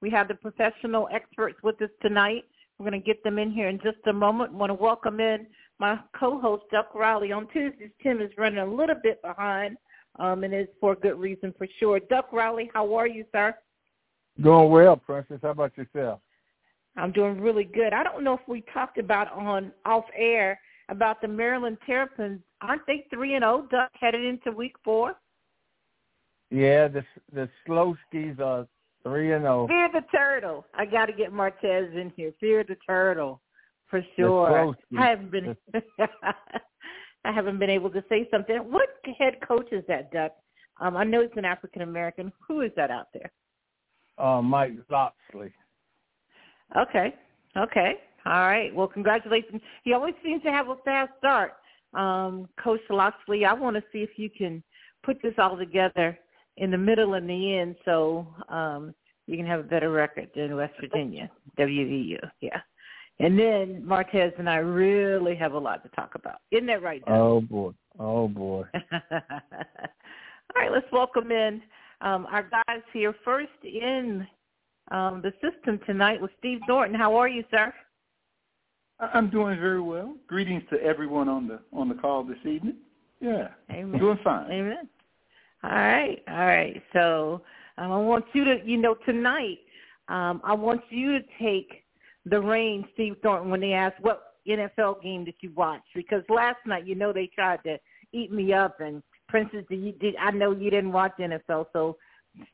We have the professional experts with us tonight. We're going to get them in here in just a moment. I want to welcome in my co-host, Duck Riley. On Tuesdays, Tim is running a little bit behind, um, and it's for a good reason for sure. Duck Riley, how are you, sir? Doing well, Princess. How about yourself? I'm doing really good. I don't know if we talked about on off air about the Maryland Terrapins. Aren't they three and zero? Oh, Duck headed into week four. Yeah, the the slow skis are three and zero. Oh. Fear the turtle. I got to get Martez in here. Fear the turtle, for sure. I haven't been. I haven't been able to say something. What head coach is that, Duck? Um, I know it's an African American. Who is that out there? Uh, Mike Locksley. Okay. Okay. All right. Well, congratulations. He always seems to have a fast start. Um, Coach Locksley, I want to see if you can put this all together in the middle and the end so um, you can have a better record than West Virginia, WVU. Yeah. And then Martez and I really have a lot to talk about. Isn't that right? Duck? Oh boy. Oh boy. All right, let's welcome in um, our guys here. First in um, the system tonight with Steve Thornton. How are you, sir? I'm doing very well. Greetings to everyone on the on the call this evening. Yeah, Amen. doing fine. Amen. All right, all right. So um, I want you to, you know, tonight, um, I want you to take the reins, Steve Thornton, when they ask what NFL game did you watch? Because last night, you know, they tried to eat me up, and Princess, did you did. I know you didn't watch NFL, so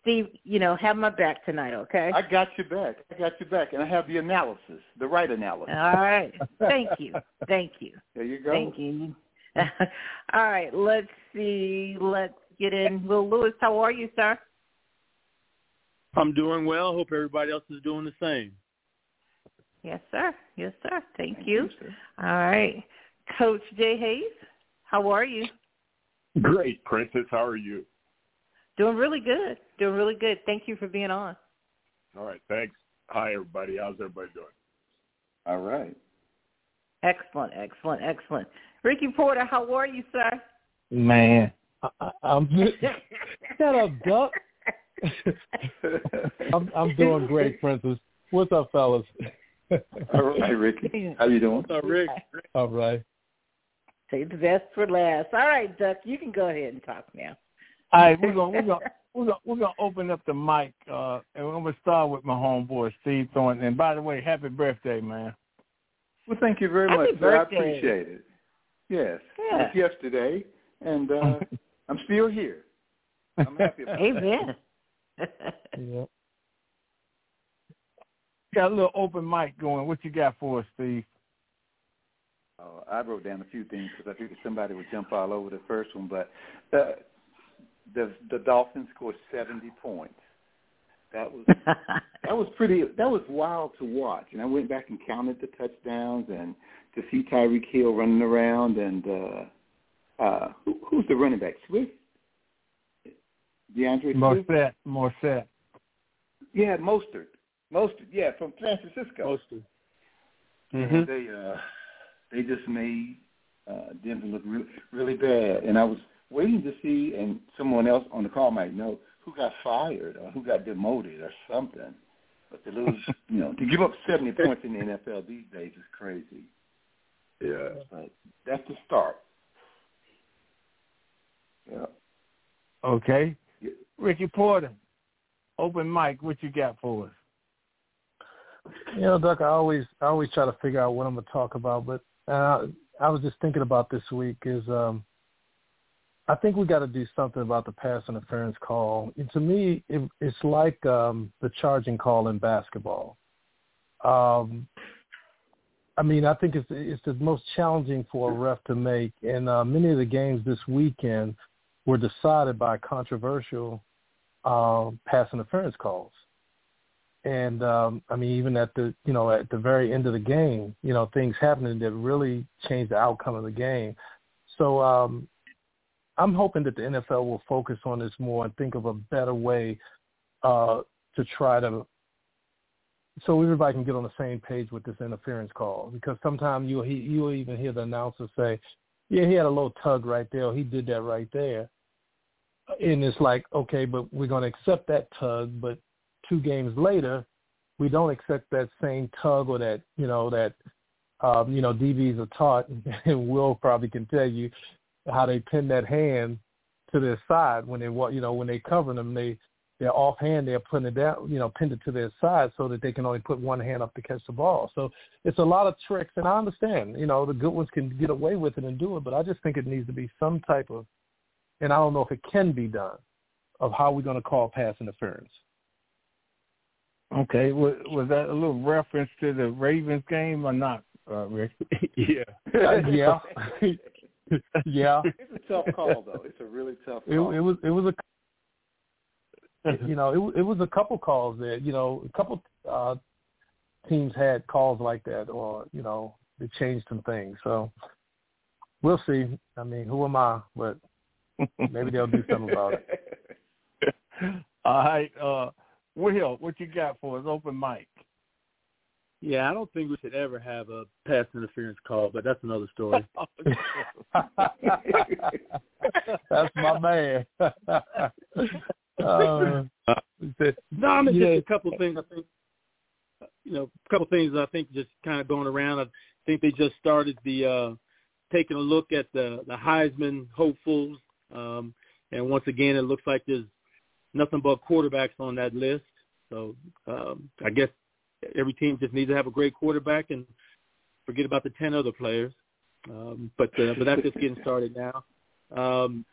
Steve, you know, have my back tonight, okay? I got your back. I got your back, and I have the analysis, the right analysis. All right. Thank you. Thank you. There you go. Thank you. All right. Let's see. Let's get in. Will Lewis, how are you, sir? I'm doing well. Hope everybody else is doing the same. Yes, sir. Yes, sir. Thank, Thank you. you sir. All right. Coach Jay Hayes, how are you? Great, Princess. How are you? Doing really good. Doing really good. Thank you for being on. All right, thanks. Hi, everybody. How's everybody doing? All right. Excellent, excellent, excellent. Ricky Porter, how are you, sir? Man, I, I'm shut up, Duck. I'm, I'm doing great, Princess. What's up, fellas? All right, Ricky. How you doing? What's up, Rick? All right. Save the best for last. All right, Duck, you can go ahead and talk now. All right, we're gonna we're gonna we're gonna we're gonna open up the mic, uh, and we're gonna start with my homeboy Steve Thornton. And by the way, happy birthday, man. Well, thank you very Happy much, sir. I appreciate it. Yes, Yeah. it was yesterday, and uh, I'm still here. I'm happy about that. Amen. Yeah. Got a little open mic going. What you got for us, Steve? Uh, I wrote down a few things because I figured somebody would jump all over the first one, but uh, the the Dolphins scored 70 points. That was that was pretty that was wild to watch. And I went back and counted the touchdowns and to see Tyreek Hill running around and uh uh who, who's the running back? Swift? DeAndre Swift? Morset, Morset. Yeah, Mostert. Mostert, yeah, from San Francisco. Mostly. And they uh they just made uh Denver look really really bad. And I was waiting to see and someone else on the call might know who got fired or who got demoted or something. But to lose you know, to give up seventy points in the NFL these days is crazy. Yeah. But that's the start. Yeah. Okay. Ricky Porter, open mic. What you got for us? You know, Duck, I always I always try to figure out what I'm gonna talk about, but uh, I was just thinking about this week is um, I think we got to do something about the pass interference call. And to me, it, it's like um, the charging call in basketball. Um, I mean, I think it's it's the most challenging for a ref to make, and uh, many of the games this weekend were decided by controversial uh, pass interference calls. and um, I mean, even at the you know at the very end of the game, you know, things happening that really changed the outcome of the game. So um, I'm hoping that the NFL will focus on this more and think of a better way uh, to try to so everybody can get on the same page with this interference call. Because sometimes you you will even hear the announcer say, "Yeah, he had a little tug right there. Or he did that right there," and it's like, okay, but we're going to accept that tug, but two games later, we don't accept that same tug or that you know that um, you know DBs are taught, and Will probably can tell you how they pin that hand to their side when they you know when they cover them they they're offhand they're putting it down you know pinned it to their side so that they can only put one hand up to catch the ball. So it's a lot of tricks and i understand you know the good ones can get away with it and do it but i just think it needs to be some type of and i don't know if it can be done of how we're going to call pass interference okay was, was that a little reference to the ravens game or not uh, Rick? yeah uh, yeah yeah it's a tough call though it's a really tough call. It, it was it was a you know, it, it was a couple calls there. You know, a couple uh, teams had calls like that, or you know, they changed some things. So we'll see. I mean, who am I? But maybe they'll do something about it. All right, uh, Will, what you got for us? Open mic. Yeah, I don't think we should ever have a pass interference call, but that's another story. that's my man. Uh, no, I mean, just a couple of things. I think, you know, a couple of things. I think just kind of going around. I think they just started the uh, taking a look at the the Heisman hopefuls, um, and once again, it looks like there's nothing but quarterbacks on that list. So um, I guess every team just needs to have a great quarterback and forget about the ten other players. Um, but uh, but that's just getting started now. Um,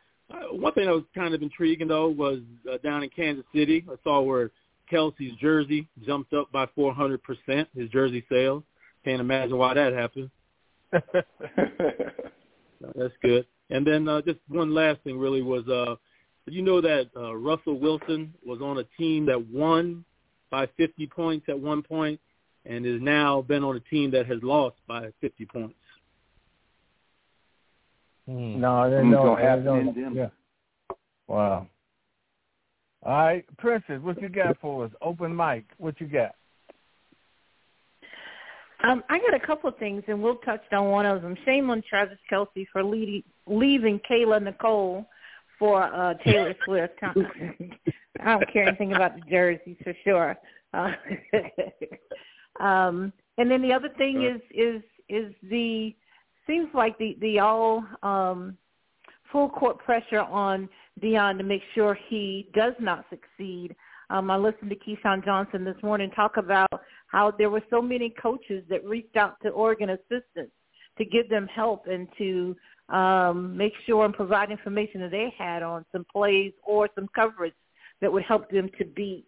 one thing that was kind of intriguing though was uh, down in Kansas City. I saw where Kelce's jersey jumped up by 400 percent. His jersey sales. Can't imagine why that happened. That's good. And then uh, just one last thing really was, uh, you know that uh, Russell Wilson was on a team that won by 50 points at one point, and is now been on a team that has lost by 50 points. Mm. No, they don't. They don't yeah. Wow. All right, Princess, what you got for us? Open mic. What you got? Um, I got a couple of things, and we'll touch on one of them. Shame on Travis Kelce for leading, leaving Kayla Nicole for uh, Taylor Swift. I don't care anything about the jerseys for sure. Uh, um, and then the other thing is is is the seems like the the all um, full court pressure on Deion to make sure he does not succeed. Um, I listened to Keyshawn Johnson this morning talk about how there were so many coaches that reached out to Oregon assistants to give them help and to um, make sure and provide information that they had on some plays or some coverage that would help them to beat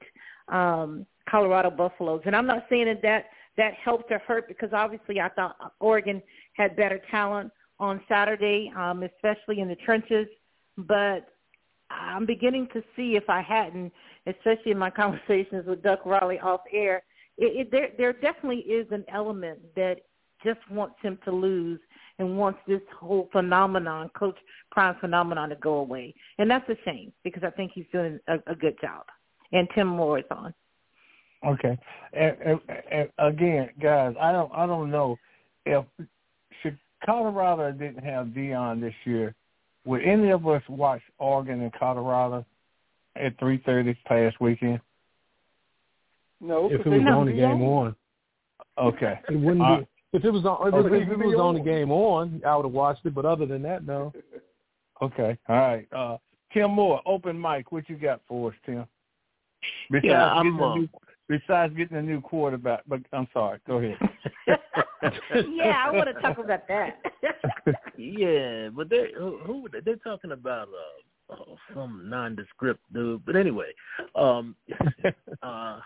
um, Colorado Buffaloes. And I'm not saying that that that helped or hurt because obviously I thought Oregon had better talent on Saturday, um, especially in the trenches. But I'm beginning to see if I hadn't, especially in my conversations with Duck Riley off air, it, it, there there definitely is an element that just wants him to lose and wants this whole phenomenon, Coach Prime phenomenon, to go away. And that's a shame because I think he's doing a, a good job. And Tim Moore is on. Okay, and, and, and again, guys, I don't, I don't know if Colorado didn't have Deion this year. Would any of us watch Oregon and Colorado at three thirty past weekend? No, if it was on the game on. Okay, it wouldn't uh, be. If it was on, if, if it was on the game on, I would have watched it. But other than that, no. Okay, all right. Uh, Tim Moore, open mic. What you got for us, Tim? Besides yeah, I'm. Uh, new, besides getting a new quarterback, but I'm sorry. Go ahead. yeah, I want to talk about that. yeah, but they who, who they're talking about uh, oh, some nondescript dude. But anyway, um, uh,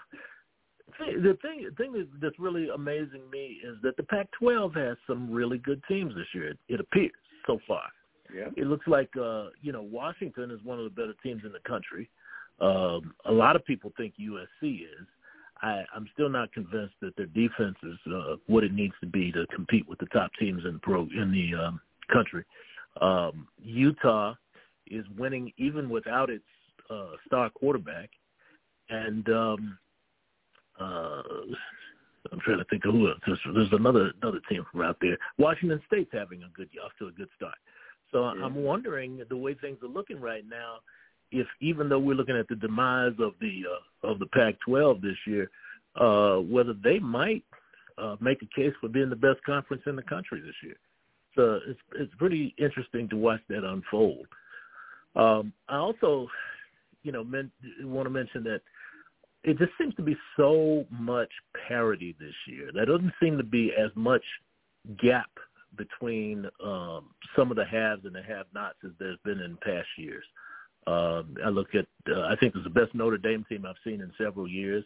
the thing thing that's really amazing me is that the Pac-12 has some really good teams this year. It, it appears so far. Yeah. It looks like uh, you know Washington is one of the better teams in the country. Um, a lot of people think USC is. I, I'm still not convinced that their defense is uh, what it needs to be to compete with the top teams in the pro in the um, country. Um, Utah is winning even without its uh, star quarterback, and um, uh, I'm trying to think of who else. There's, there's another another team from out there. Washington State's having a good off to a good start. So yeah. I'm wondering the way things are looking right now, if even though we're looking at the demise of the uh, of the Pac-12 this year, uh, whether they might uh, make a case for being the best conference in the country this year. So it's it's pretty interesting to watch that unfold. Um, I also, you know, men, want to mention that it just seems to be so much parity this year. There doesn't seem to be as much gap between um, some of the haves and the have-nots as there's been in past years. Um, I look at, uh, I think it's the best Notre Dame team I've seen in several years.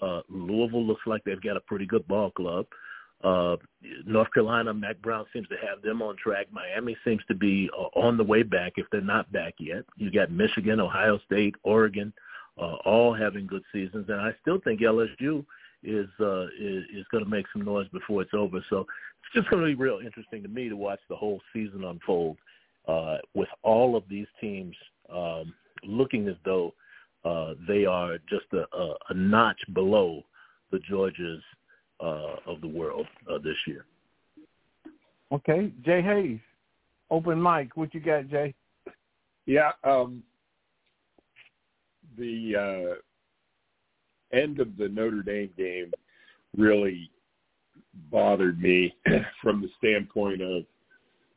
Uh, Louisville looks like they've got a pretty good ball club. Uh, North Carolina, Mack Brown seems to have them on track. Miami seems to be uh, on the way back if they're not back yet. You got Michigan, Ohio State, Oregon, uh, all having good seasons, and I still think LSU is uh, is, is going to make some noise before it's over. So it's just going to be real interesting to me to watch the whole season unfold uh, with all of these teams um, looking as though uh, they are just a, a, a notch below the Georgias uh, of the world uh, this year. Okay, Jay Hayes, open mic. What you got, Jay? Yeah, um, the uh, end of the Notre Dame game really bothered me from the standpoint of,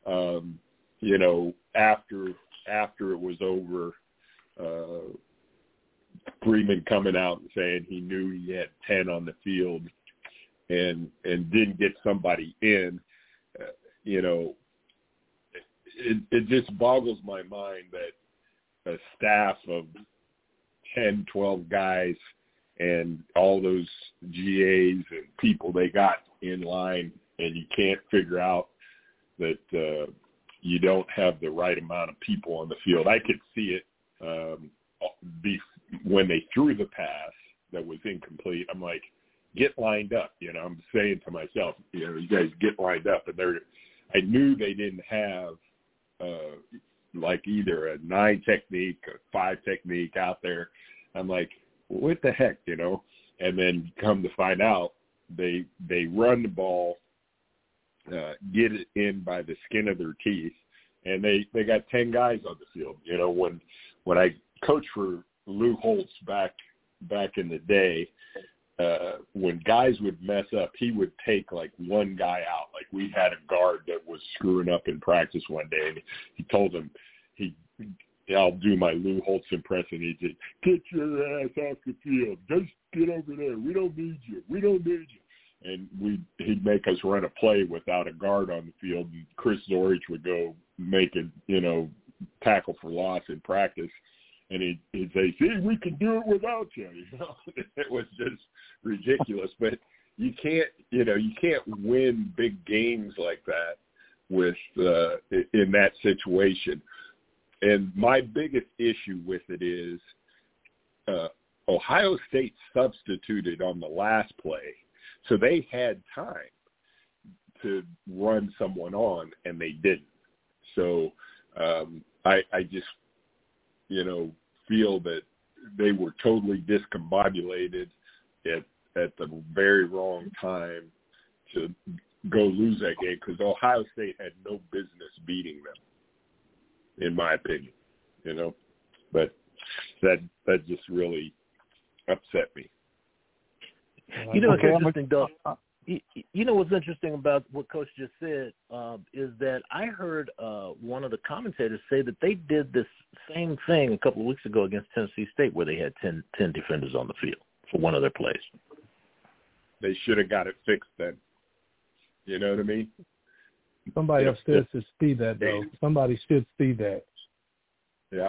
um, you know, after after it was over, uh, Freeman coming out and saying he knew he had ten on the field, and and didn't get somebody in, uh, you know, it, it just boggles my mind that a staff of 10, 12 guys and all those GAs and people they got in line and you can't figure out that uh, you don't have the right amount of people on the field. I could see it um, be, when they threw the pass that was incomplete. I'm like, get lined up. You know, I'm saying to myself, you know, you guys get lined up. And they're, I knew they didn't have uh, like either a nine technique, a five technique out there. I'm like, what the heck, you know? And then come to find out, they they run the ball, uh, get it in by the skin of their teeth, and they they got ten guys on the field. You know, when when I coached for Lou Holtz back back in the day, uh, when guys would mess up, he would take like one guy out. Like we had a guard that was screwing up in practice one day, and he told him he I'll do my Lou Holtz impression. He said, "Get your ass off the field. Just get over there. We don't need you. We don't need you." And we he'd make us run a play without a guard on the field, and Chris Zorich would go make a you know tackle for loss in practice, and he'd, he'd say, "See, we can do it without you." You know, it was just ridiculous. But you can't, you know, you can't win big games like that with uh, in that situation. And my biggest issue with it is uh, Ohio State substituted on the last play, so they had time to run someone on, and they didn't. So um, I, I just, you know, feel that they were totally discombobulated at at the very wrong time to go lose that game because Ohio State had no business beating them in my opinion. You know, but that that just really upset me. You know what's okay, interesting, though. You, know what's interesting about what Coach just said uh, is that I heard uh, one of the commentators say that they did this same thing a couple of weeks ago against Tennessee State, where they had 10, 10 defenders on the field for one of their plays. They should have got it fixed then. You know what I mean? Somebody yeah. upstairs should see that though. Somebody should see that. Yeah,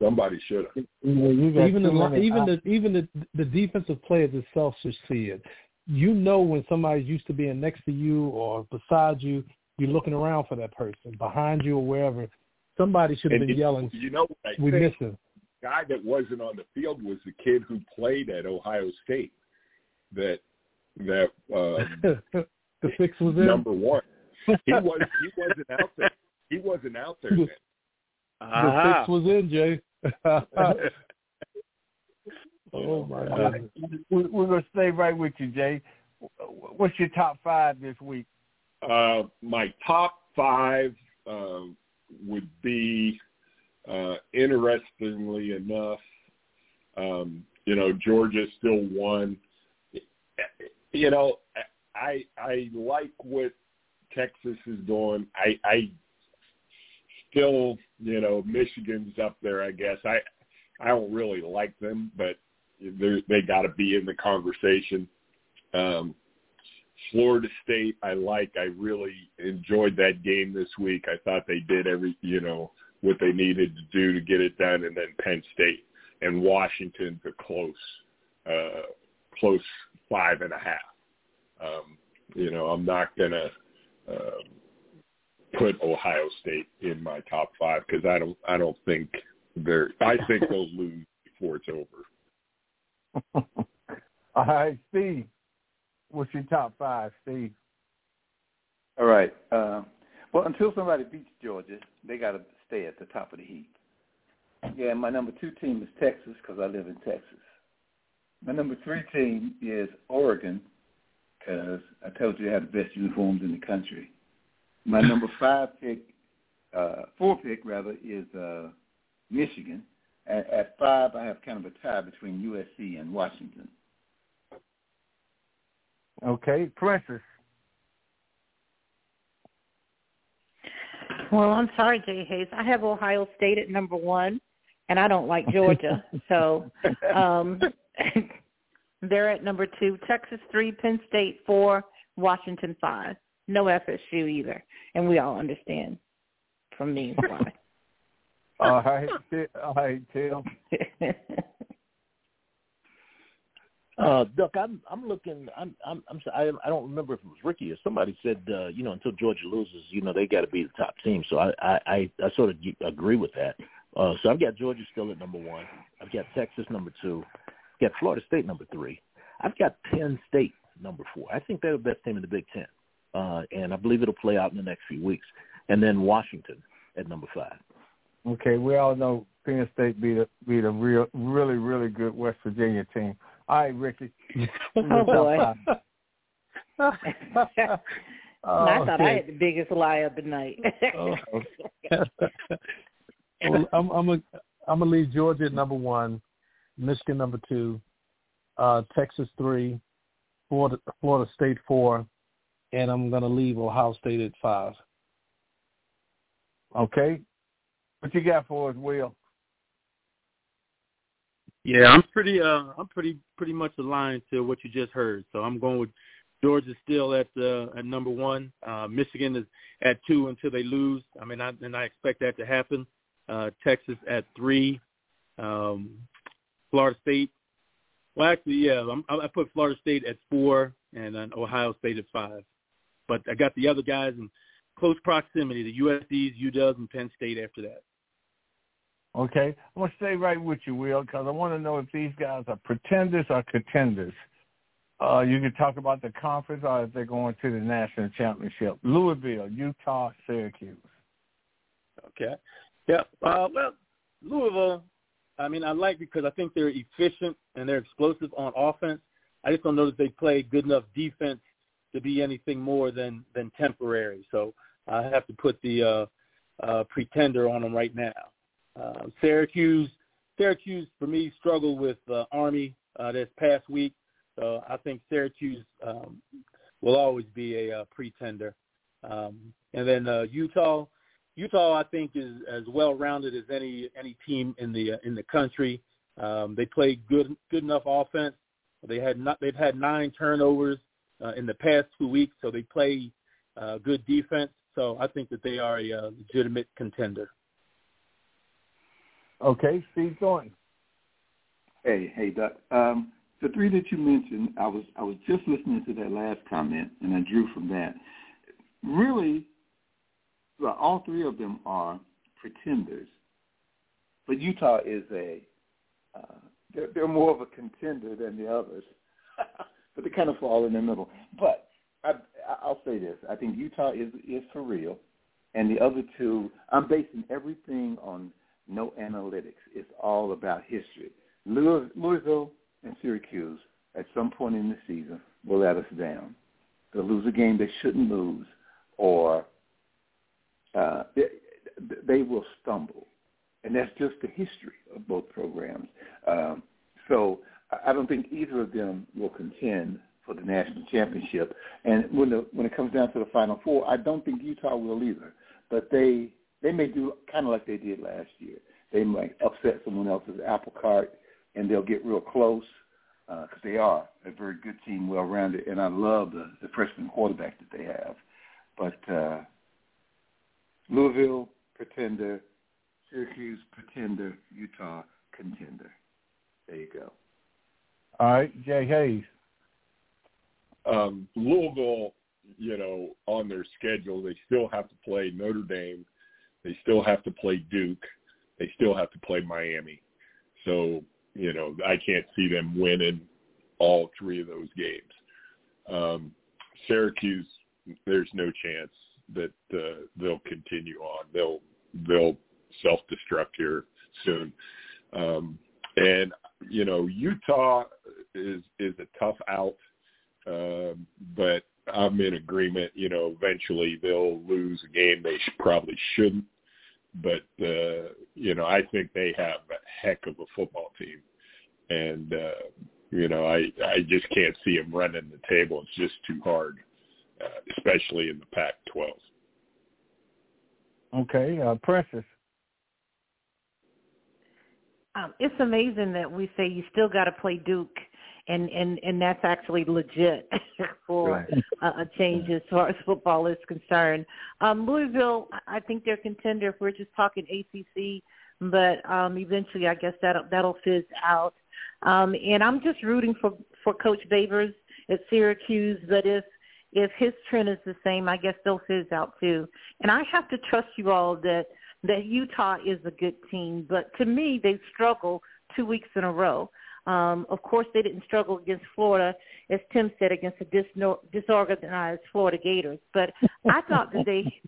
somebody should have. Even the even the even the the defensive players itself should see it. You know when somebody's used to being next to you or beside you, you're looking around for that person behind you or wherever. Somebody should have been it, yelling. You know, we miss him. Guy that wasn't on the field was the kid who played at Ohio State. that that um, the fix was in number one. He was he wasn't out there. He wasn't out there then. The Ah. fix was in, Jay. oh my God. We- We're going to stay right with you, Jay. What's your top five this week? Uh, my top five uh, would be, uh, interestingly enough, um, you know, Georgia still won. You know, I I like what Texas is doing. I I still, you know, Michigan's up there. I guess I I don't really like them, but they got to be in the conversation. Um, Florida State, I like. I really enjoyed that game this week. I thought they did every, you know, what they needed to do to get it done, and then Penn State and Washington's a close, uh, close five and a half. Um, you know, I'm not gonna um, put Ohio State in my top five because I don't, I don't think they're. I think they'll lose before it's over. All right, Steve. What's your top five, Steve? All right. Uh, well, until somebody beats Georgia, they got to stay at the top of the heap. Yeah, my number two team is Texas because I live in Texas. My number three team is Oregon because I told you they have the best uniforms in the country. My number five pick, uh, four pick rather, is uh, Michigan. At, at five, I have kind of a tie between USC and Washington. Okay, Princess. Well, I'm sorry, Jay Hayes. I have Ohio State at number one, and I don't like Georgia. so um, they're at number two. Texas three, Penn State four, Washington five. No FSU either, and we all understand from me why. All right, all right, Tim. Uh, Duck, I'm I'm looking. I'm I'm I'm s- I, I don't remember if it was Ricky or somebody said uh, you know until Georgia loses, you know they got to be the top team. So I I I, I sort of agree with that. Uh, so I've got Georgia still at number one. I've got Texas number two. I've got Florida State number three. I've got Penn State number four. I think they're the best team in the Big Ten, uh, and I believe it'll play out in the next few weeks. And then Washington at number five. Okay, we all know Penn State beat a beat a real, really, really good West Virginia team. All right, Ricky. Oh, boy. oh, I thought I had the biggest lie of the night. Oh. well, I'm I'm a, I'm gonna leave Georgia at number one, Michigan number two, uh, Texas three, Florida Florida State four, and I'm gonna leave Ohio State at five. Okay. What you got for us, Will? Yeah, I'm pretty uh I'm pretty pretty much aligned to what you just heard. So I'm going with Georgia still at uh, at number one. Uh, Michigan is at two until they lose. I mean, I, and I expect that to happen. Uh, Texas at three. Um, Florida State. Well, actually, yeah, I'm, I put Florida State at four and then Ohio State at five. But I got the other guys in close proximity: the USC's, UW's, and Penn State after that. Okay, I'm gonna stay right with you, Will, because I want to know if these guys are pretenders or contenders. Uh, you can talk about the conference or if they're going to the national championship. Louisville, Utah, Syracuse. Okay. Yeah. Uh, well, Louisville, I mean, I like because I think they're efficient and they're explosive on offense. I just don't know that they play good enough defense to be anything more than than temporary. So I have to put the uh, uh, pretender on them right now. Uh, Syracuse, Syracuse for me struggled with uh, Army uh, this past week. So I think Syracuse um, will always be a uh, pretender. Um, and then uh, Utah, Utah I think is as well rounded as any any team in the uh, in the country. Um, they play good good enough offense. They had not they've had nine turnovers uh, in the past two weeks, so they play uh, good defense. So I think that they are a uh, legitimate contender. Okay, Steve Thornton. Hey, hey, Doc. Um, the three that you mentioned, I was I was just listening to that last comment, and I drew from that. Really, well, all three of them are pretenders, but Utah is a uh, they're, they're more of a contender than the others. but they kind of fall in the middle. But I, I'll say this: I think Utah is is for real, and the other two, I'm basing everything on no analytics. It's all about history. Louisville and Syracuse, at some point in the season, will let us down. They'll lose a game they shouldn't lose, or uh, they, they will stumble. And that's just the history of both programs. Um, so I don't think either of them will contend for the national championship. And when the when it comes down to the Final Four, I don't think Utah will either. But they they may do kind of like they did last year. They might upset someone else's apple cart, and they'll get real close because uh, they are a very good team, well rounded, and I love the, the freshman quarterback that they have. But uh, Louisville pretender, Syracuse pretender, Utah contender. There you go. All right, Jay Hayes. Um, Louisville, you know, on their schedule, they still have to play Notre Dame. They still have to play Duke. They still have to play Miami. So, you know, I can't see them winning all three of those games. Um, Syracuse, there's no chance that uh, they'll continue on. They'll they'll self-destruct here soon. Um, and you know, Utah is is a tough out, uh, but I'm in agreement. You know, eventually they'll lose a game they probably shouldn't. But uh, you know, I think they have a heck of a football team, and uh, you know, I I just can't see them running the table. It's just too hard, uh, especially in the Pac-12. Okay, uh, Princess. Um, it's amazing that we say you still got to play Duke, and and and that's actually legit for right. a, a change as far as football is concerned. Um, Louisville, I think they're contender if we're just talking ACC, but um, eventually I guess that that'll fizz out. Um, and I'm just rooting for for Coach Babers at Syracuse. But if if his trend is the same, I guess they'll fizz out too. And I have to trust you all that that Utah is a good team, but to me, they struggle two weeks in a row. Um, of course, they didn't struggle against Florida, as Tim said, against the dis- disorganized Florida Gators. But I thought that they,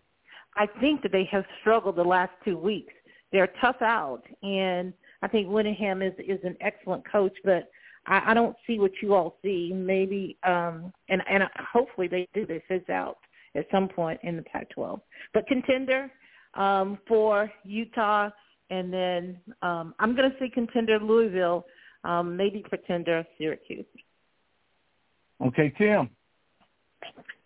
I think that they have struggled the last two weeks. They're tough out, and I think Whittingham is is an excellent coach, but I, I don't see what you all see. Maybe, um, and and hopefully they do. They fizz out at some point in the Pac-12. But contender, um, for Utah, and then um, I'm going to say contender Louisville, um, maybe pretender Syracuse. Okay, Tim.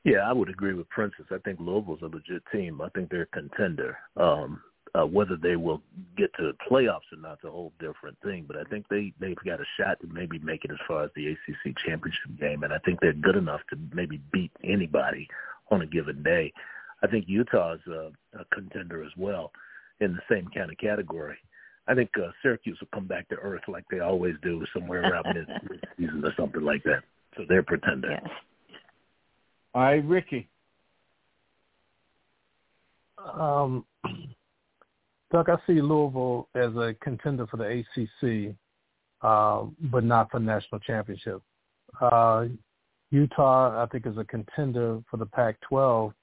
Yeah, I would agree with Princess. I think Louisville's a legit team. I think they're a contender. Um, uh, whether they will get to the playoffs or not is a whole different thing. But I think they they've got a shot to maybe make it as far as the ACC championship game, and I think they're good enough to maybe beat anybody on a given day. I think Utah is a, a contender as well in the same kind of category. I think uh, Syracuse will come back to earth like they always do, somewhere around mid season or something like that. So they're a pretender. Yes. All right, Ricky. Um, Duck, I see Louisville as a contender for the ACC, uh, but not for national championship. Uh, Utah, I think, is a contender for the Pac-12,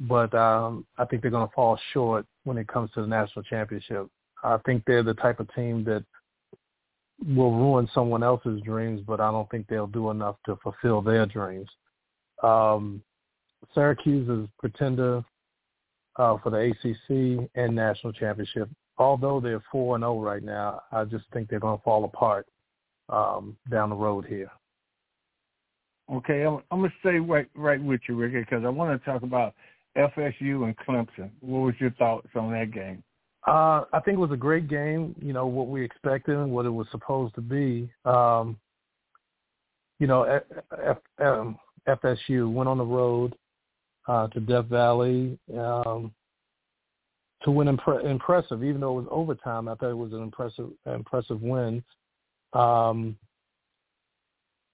but um, I think they're going to fall short when it comes to the national championship. I think they're the type of team that will ruin someone else's dreams, but I don't think they'll do enough to fulfill their dreams. Um, Syracuse is pretender uh, for the ACC and national championship. Although they're four and zero oh right now, I just think they're going to fall apart um, down the road here. Okay, I'm, I'm going to stay right right with you, Ricky, because I want to talk about FSU and Clemson. What was your thoughts on that game? Uh, I think it was a great game. You know what we expected, what it was supposed to be. Um, you know, F, F, um, FSU went on the road uh, to Death Valley um, to win impre- impressive, even though it was overtime. I thought it was an impressive impressive win. Um,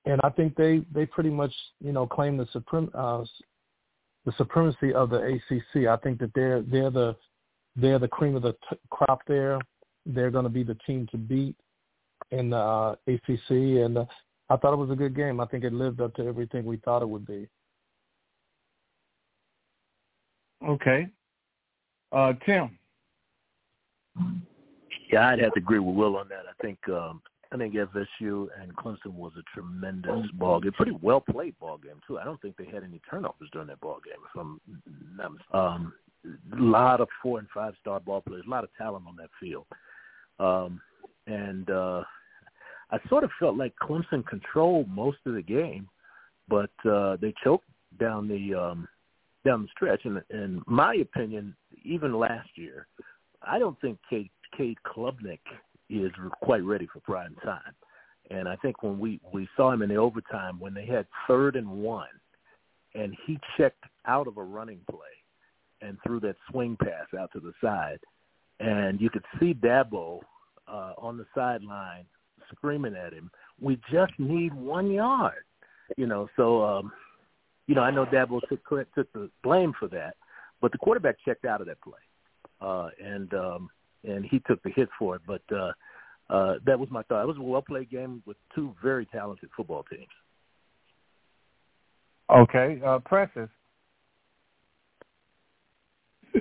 and I think they they pretty much you know claim the supreme uh, the supremacy of the ACC. I think that they're they're the they're the cream of the t- crop there. They're going to be the team to beat in the uh, ACC, and uh, I thought it was a good game. I think it lived up to everything we thought it would be. Okay. Uh, Tim. Yeah, I'd have to agree with Will on that. I think um, I think FSU and Clemson was a tremendous ball game, pretty well played ball game too. I don't think they had any turnovers during that ball game. If I'm, um, a lot of four and five star ball players, a lot of talent on that field, um, and uh, I sort of felt like Clemson controlled most of the game, but uh, they choked down the um, down the stretch. And in my opinion, even last year, I don't think Cade, Cade Klubnik is quite ready for prime time. And I think when we we saw him in the overtime when they had third and one, and he checked out of a running play and threw that swing pass out to the side, and you could see Dabo uh, on the sideline screaming at him, "We just need one yard," you know. So, um, you know, I know Dabo took took the blame for that, but the quarterback checked out of that play, uh, and um, and he took the hit for it. But uh, uh, that was my thought. It was a well played game with two very talented football teams. Okay, uh, Precious.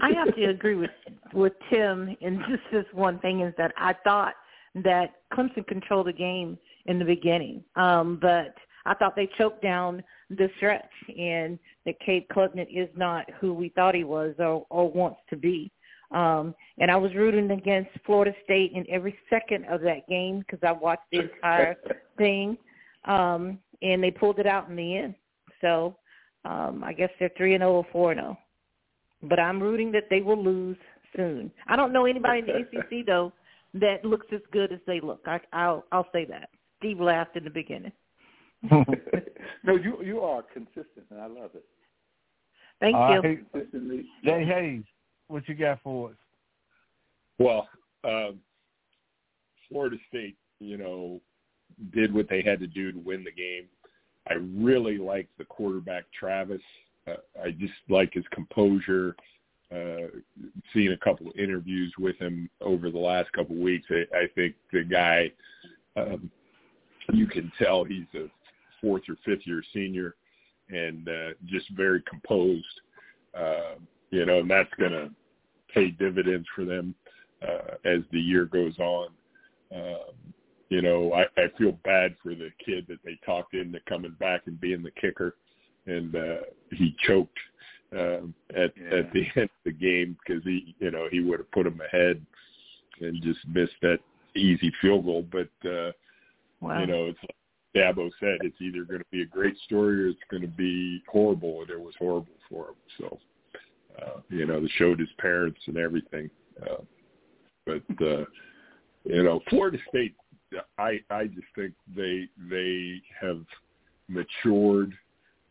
I have to agree with with Tim in just this one thing is that I thought that Clemson controlled the game in the beginning, um, but I thought they choked down the stretch, and that Cade Klubnik is not who we thought he was or, or wants to be. Um, and I was rooting against Florida State in every second of that game because I watched the entire thing, um, and they pulled it out in the end. So um, I guess they're three and zero oh or four and zero. But I'm rooting that they will lose soon. I don't know anybody in the ACC though that looks as good as they look. I, I'll I'll say that. Steve laughed in the beginning. no, you you are consistent, and I love it. Thank uh, you. Hey, Jay Hayes, what you got for us? Well, um, Florida State, you know, did what they had to do to win the game. I really like the quarterback Travis. I just like his composure. Uh, seen a couple of interviews with him over the last couple of weeks. I, I think the guy, um, you can tell he's a fourth or fifth year senior and uh, just very composed. Uh, you know, and that's going to pay dividends for them uh, as the year goes on. Um, you know, I, I feel bad for the kid that they talked into coming back and being the kicker, and uh, he choked um, at yeah. at the end of the game because he, you know, he would have put him ahead and just missed that easy field goal. But uh, wow. you know, it's like Dabo said, it's either going to be a great story or it's going to be horrible, and it was horrible for him. So, uh, you know, they showed his parents and everything. Uh, but uh, you know, Florida State, I I just think they they have matured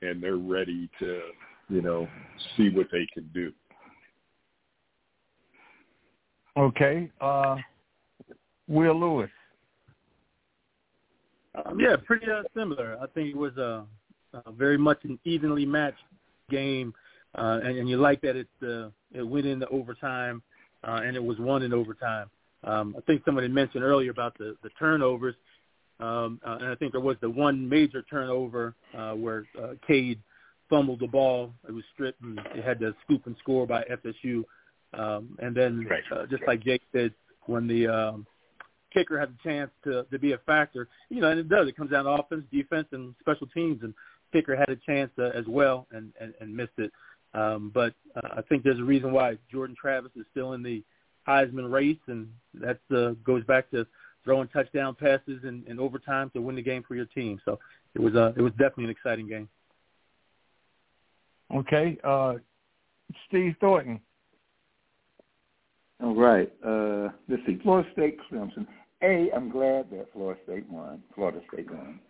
and they're ready to you know see what they can do. Okay, uh, Will Lewis. Um, yeah, pretty uh, similar. I think it was a, a very much an evenly matched game, uh, and, and you like that it uh, it went into overtime, uh, and it was won in overtime. Um, I think somebody mentioned earlier about the the turnovers, um, uh, and I think there was the one major turnover uh, where uh, Cade fumbled the ball. It was stripped, and they had to scoop and score by FSU. Um, and then, right. uh, just like Jake said, when the um, kicker has a chance to to be a factor. You know, and it does. It comes down to offense, defense, and special teams. And kicker had a chance uh, as well and, and and missed it. Um, but uh, I think there's a reason why Jordan Travis is still in the Heisman race, and that uh, goes back to throwing touchdown passes in, in overtime to win the game for your team. So it was uh, it was definitely an exciting game. Okay, uh, Steve Thornton. All right. Uh, let's see. Florida State Clemson. A, I'm glad that Florida State won. Florida State won.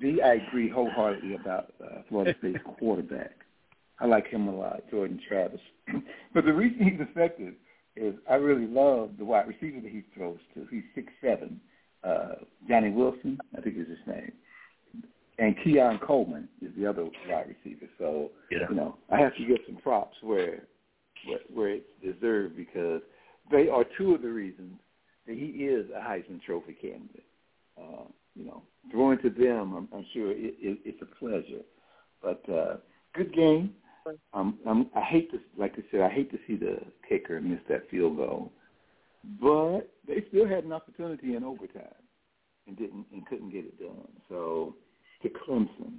B, I agree wholeheartedly about uh, Florida State's quarterback. I like him a lot, Jordan Travis. but the reason he's effective is I really love the wide receiver that he throws to. He's six seven. Uh, Johnny Wilson, I think is his name, and Keon Coleman is the other wide receiver. So yeah. you know, I have to give some props where where, where it's deserved because they are two of the reasons that he is a Heisman Trophy candidate. Uh, you know, throwing to them, I'm, I'm sure it, it, it's a pleasure. But uh, good game. Um, I'm, I hate to, like I said, I hate to see the kicker miss that field goal, but they still had an opportunity in overtime and didn't and couldn't get it done. So to Clemson,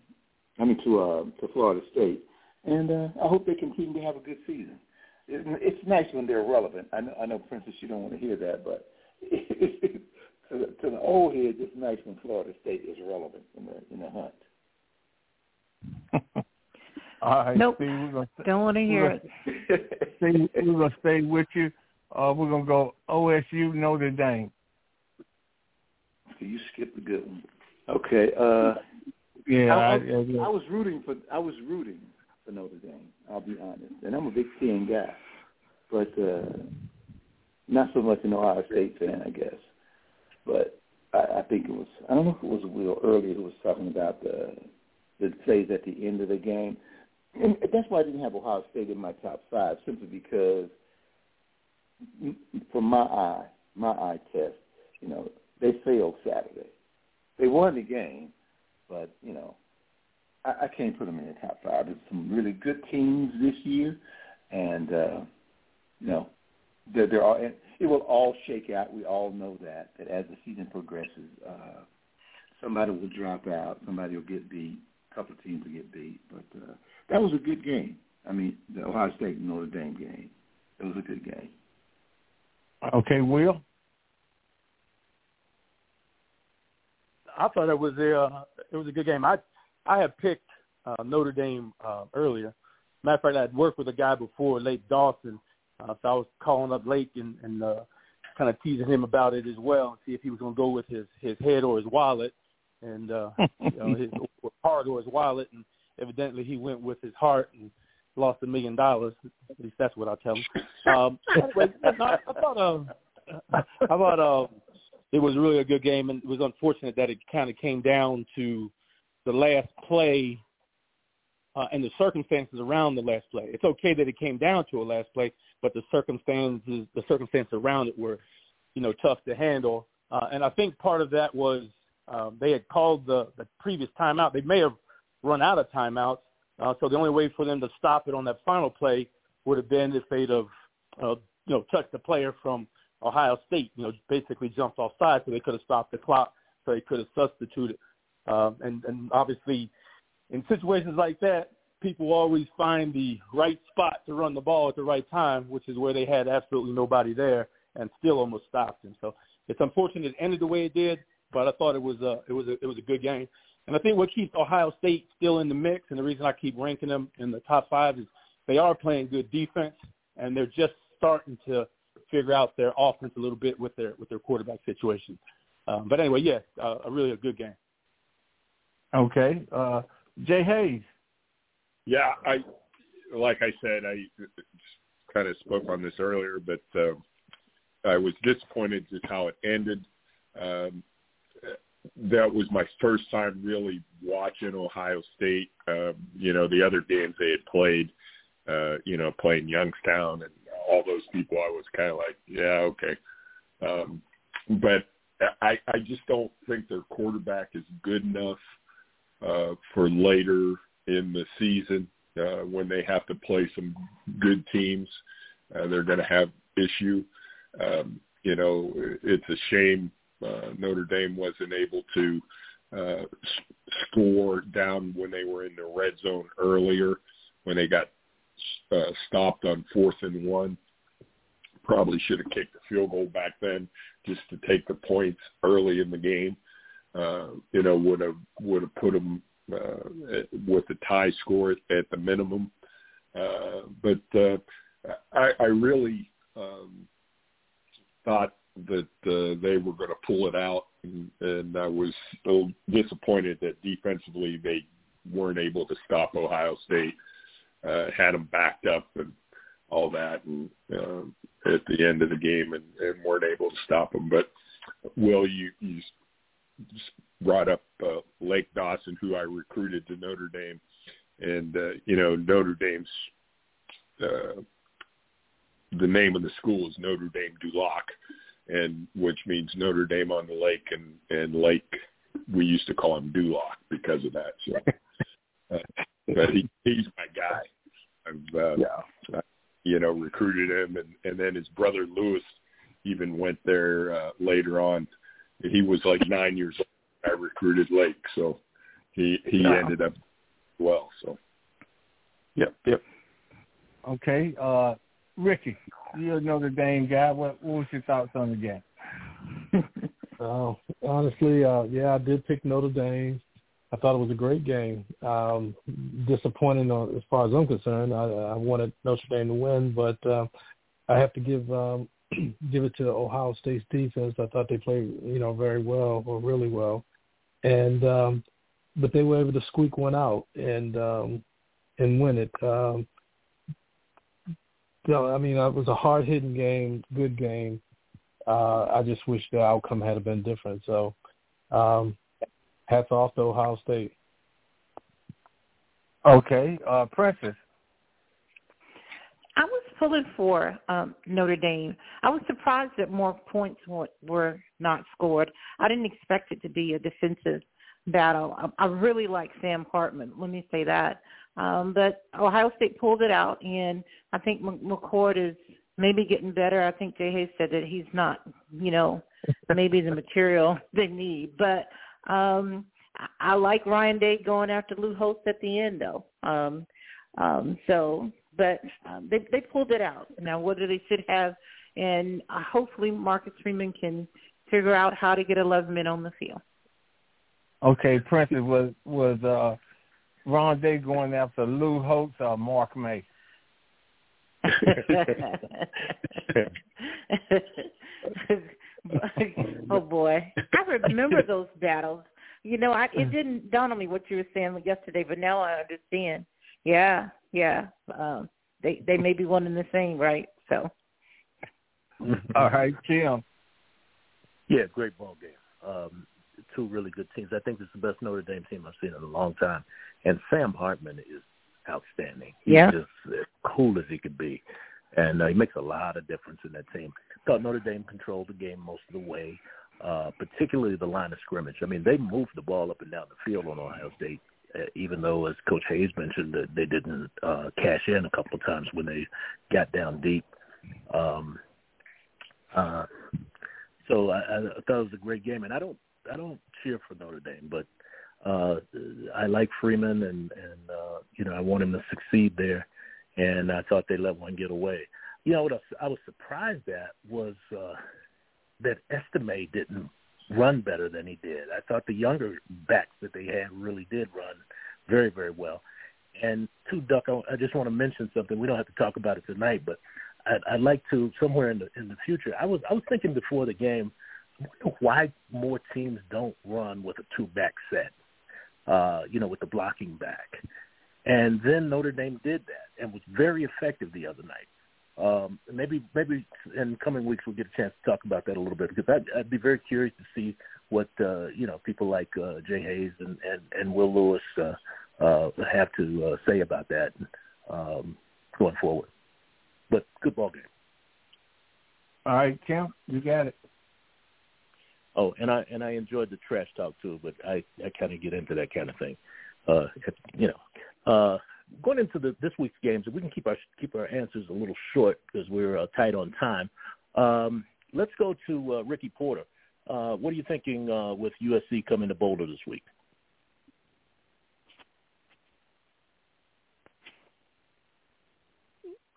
I mean to uh, to Florida State, and uh, I hope they continue to have a good season. It, it's nice when they're relevant. I know, I know, Princess, you don't want to hear that, but to, the, to the old heads, it's nice when Florida State is relevant in the in the hunt. All right, nope. Steve, we're gonna, don't want to hear it. Steve, we're gonna stay with you. Uh, we're gonna go OSU Notre Dame. You skipped a good one. Okay. Uh, yeah, I, I, I, I was rooting for I was rooting for Notre Dame. I'll be honest, and I'm a big Ten guy, but uh, not so much an Ohio State fan, I guess. But I, I think it was I don't know if it was Will earlier who was talking about the the plays at the end of the game, and that's why I didn't have Ohio State in my top five, simply because from my eye, my eye test, you know, they failed Saturday. They won the game, but you know, I, I can't put them in the top five. There's some really good teams this year, and uh, you know, they're, they're all. It will all shake out. We all know that. That as the season progresses, uh, somebody will drop out. Somebody will get beat. A couple of teams will get beat. But uh, that was a good game. I mean, the Ohio State Notre Dame game. It was a good game. Okay, Will. I thought it was a uh, it was a good game. I I had picked uh, Notre Dame uh, earlier. Matter of fact, I had worked with a guy before, Lake Dawson, uh, so I was calling up Lake and, and uh, kind of teasing him about it as well, and see if he was going to go with his his head or his wallet, and uh, you know, his heart or his wallet, and evidently he went with his heart and lost a million dollars. At least that's what I tell him. Um, I, I thought, uh, I thought uh, it was really a good game, and it was unfortunate that it kind of came down to the last play uh, and the circumstances around the last play. It's okay that it came down to a last play, but the circumstances, the circumstances around it were, you know, tough to handle. Uh, and I think part of that was um, they had called the, the previous timeout. They may have run out of timeouts, uh, so the only way for them to stop it on that final play would have been if they'd have, uh, you know, touched the player from Ohio State, you know, basically jumped offside so they could have stopped the clock, so they could have substituted. Um, and, and obviously, in situations like that, people always find the right spot to run the ball at the right time, which is where they had absolutely nobody there and still almost stopped him. So it's unfortunate it ended the way it did, but I thought it was a it was a it was a good game. And I think what keeps Ohio State still in the mix, and the reason I keep ranking them in the top five is they are playing good defense, and they're just starting to figure out their offense a little bit with their with their quarterback situation. Um, but anyway, yeah, uh, a really a good game. Okay, uh, Jay Hayes. Yeah, I like I said, I kind of spoke on this earlier, but uh, I was disappointed just how it ended. Um, that was my first time really watching Ohio State. Um, you know, the other games they had played, uh, you know, playing Youngstown and all those people, I was kind of like, yeah, okay. Um, but I, I just don't think their quarterback is good enough uh, for later in the season uh, when they have to play some good teams. Uh, they're going to have issue. Um, you know, it's a shame uh, Notre Dame wasn't able to uh, score down when they were in the red zone earlier when they got uh, stopped on fourth and one. Probably should have kicked the field goal back then just to take the points early in the game. Uh, you know, would have would have put them uh, with the tie score at the minimum. Uh, but uh, I, I really um, thought that uh, they were going to pull it out, and, and I was still disappointed that defensively they weren't able to stop Ohio State. Uh, had them backed up and all that, and uh, at the end of the game, and, and weren't able to stop them. But Will, you you just brought up uh, Lake Dawson, who I recruited to Notre Dame, and uh, you know Notre Dame's uh, the name of the school is Notre Dame du Lac, and which means Notre Dame on the lake and and Lake we used to call him Duloc because of that. So, uh, but he, he's my guy. I've uh, yeah. I, you know recruited him, and and then his brother Lewis even went there uh, later on. He was like nine years old. I recruited Lake, so he he yeah. ended up well. So, yep, yep. Okay, uh, Ricky, you're a Notre Dame guy. What, what was your thoughts on the game? uh, honestly, uh, yeah, I did pick Notre Dame. I thought it was a great game. Um, disappointing on, as far as I'm concerned. I, I wanted Notre Dame to win, but uh, I have to give um, give it to Ohio State's defense. I thought they played, you know, very well or really well, and um, but they were able to squeak one out and um, and win it. Um, so, I mean, it was a hard hitting game, good game. Uh, I just wish the outcome had been different. So, um, hats off to Ohio State. Okay, uh, Precious. I was pulling for um, Notre Dame. I was surprised that more points were, were not scored. I didn't expect it to be a defensive battle. I, I really like Sam Hartman. Let me say that. Um, but Ohio State pulled it out, and I think McCord is maybe getting better. I think Jay Hayes said that he's not, you know, maybe the material they need. But um, I, like Ryan Day going after Lou Holtz at the end, though. Um, um, so, but um, they they pulled it out. Now, whether they should have, and uh, hopefully Marcus Freeman can figure out how to get 11 men on the field. Okay, Prince was was uh, Ron Day going after Lou Holtz or Mark May? oh boy, I remember those battles. You know, I it didn't dawn on me what you were saying yesterday, but now I understand. Yeah, yeah. Um, they they may be one and the same, right? So. All right, Jim. Yeah, great ball game. Um, two really good teams. I think this is the best Notre Dame team I've seen in a long time. And Sam Hartman is outstanding. He's yeah. just as cool as he could be. And uh, he makes a lot of difference in that team. Thought Notre Dame controlled the game most of the way, uh, particularly the line of scrimmage. I mean, they moved the ball up and down the field on Ohio State, uh, even though, as Coach Hayes mentioned, that they didn't uh, cash in a couple of times when they got down deep. Um, uh, so I, I thought it was a great game, and I don't I don't cheer for Notre Dame, but uh, I like Freeman, and and uh, you know I want him to succeed there, and I thought they let one get away. You know what I, I was surprised at was uh, that Estime didn't run better than he did. I thought the younger backs that they had really did run very very well. And to Duck, I, I just want to mention something. We don't have to talk about it tonight, but I'd, I'd like to somewhere in the in the future. I was I was thinking before the game, why more teams don't run with a two back set uh, you know, with the blocking back. And then Notre Dame did that and was very effective the other night. Um, maybe maybe in coming weeks we'll get a chance to talk about that a little bit because I'd, I'd be very curious to see what uh, you know people like uh, Jay Hayes and, and, and Will Lewis uh, uh, have to uh, say about that um, going forward. But good ball game. All right, Kim, you got it. Oh, and I and I enjoyed the trash talk too, but I I kind of get into that kind of thing. Uh, you know, uh, going into the this week's games, we can keep our keep our answers a little short because we're uh, tight on time. Um, let's go to uh, Ricky Porter. Uh, what are you thinking uh, with USC coming to Boulder this week?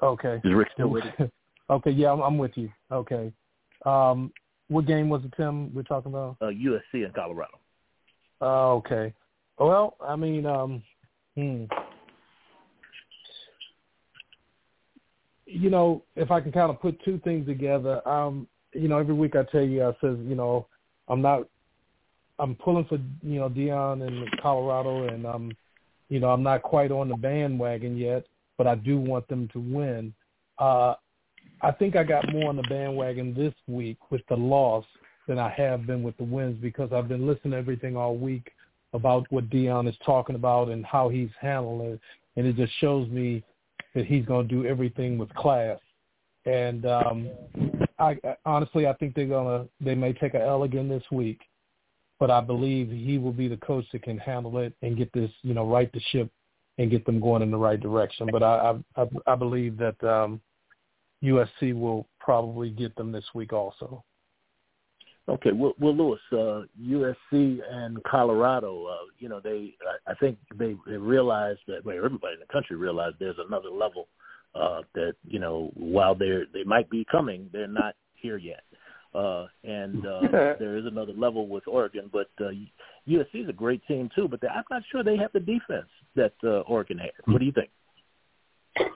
Okay. Is Rick still with you? okay, yeah, I'm, I'm with you. Okay. Um, what game was it, Tim? We're talking about uh, USC and Colorado. Oh, okay. Well, I mean, um, hmm. you know, if I can kind of put two things together, um, you know, every week I tell you, I says, you know, I'm not, I'm pulling for, you know, Deion and Colorado, and um, you know, I'm not quite on the bandwagon yet, but I do want them to win. Uh, I think I got more on the bandwagon this week with the loss than I have been with the wins because I've been listening to everything all week about what Dion is talking about and how he's handling it, and it just shows me that he's going to do everything with class. And um, I honestly, I think they're gonna they may take a L again this week, but I believe he will be the coach that can handle it and get this, you know, right the ship and get them going in the right direction. But I I, I believe that um, USC will probably get them this week also. Okay, well, well Louis, uh, USC and Colorado, uh, you know, they, I, I think they, they realized that, well, everybody in the country realized there's another level uh, that, you know, while they're, they might be coming, they're not here yet. Uh, and uh, there is another level with Oregon, but uh, USC is a great team too. But I'm not sure they have the defense that uh, Oregon has. What do you think?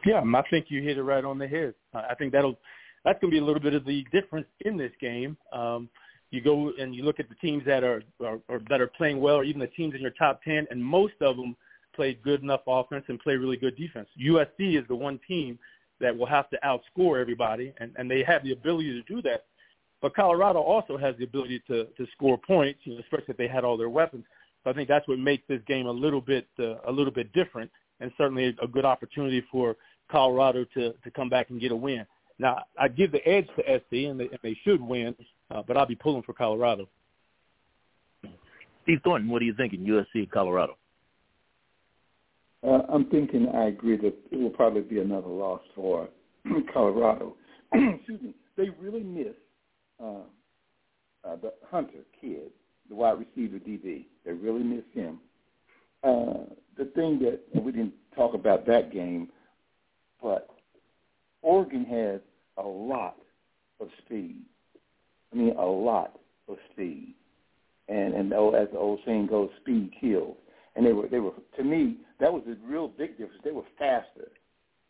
Yeah, I think you hit it right on the head. I think that'll that's going to be a little bit of the difference in this game. Um, you go and you look at the teams that are, are, are that are playing well, or even the teams in your top ten, and most of them play good enough offense and play really good defense. USC is the one team that will have to outscore everybody, and, and they have the ability to do that but Colorado also has the ability to to score points, you know, especially if they had all their weapons. So I think that's what makes this game a little bit uh, a little bit different, and certainly a good opportunity for Colorado to to come back and get a win. Now I give the edge to SC, and they, and they should win, uh, but I'll be pulling for Colorado. Steve Thornton, what are you thinking? USC, Colorado. Uh, I'm thinking I agree that it will probably be another loss for Colorado. Excuse me. They really missed uh, uh, the Hunter kid, the wide receiver DB. They really miss him. Uh, the thing that and we didn't talk about that game, but Oregon has a lot of speed. I mean, a lot of speed. And and oh, as the old saying goes, speed kills. And they were they were to me that was a real big difference. They were faster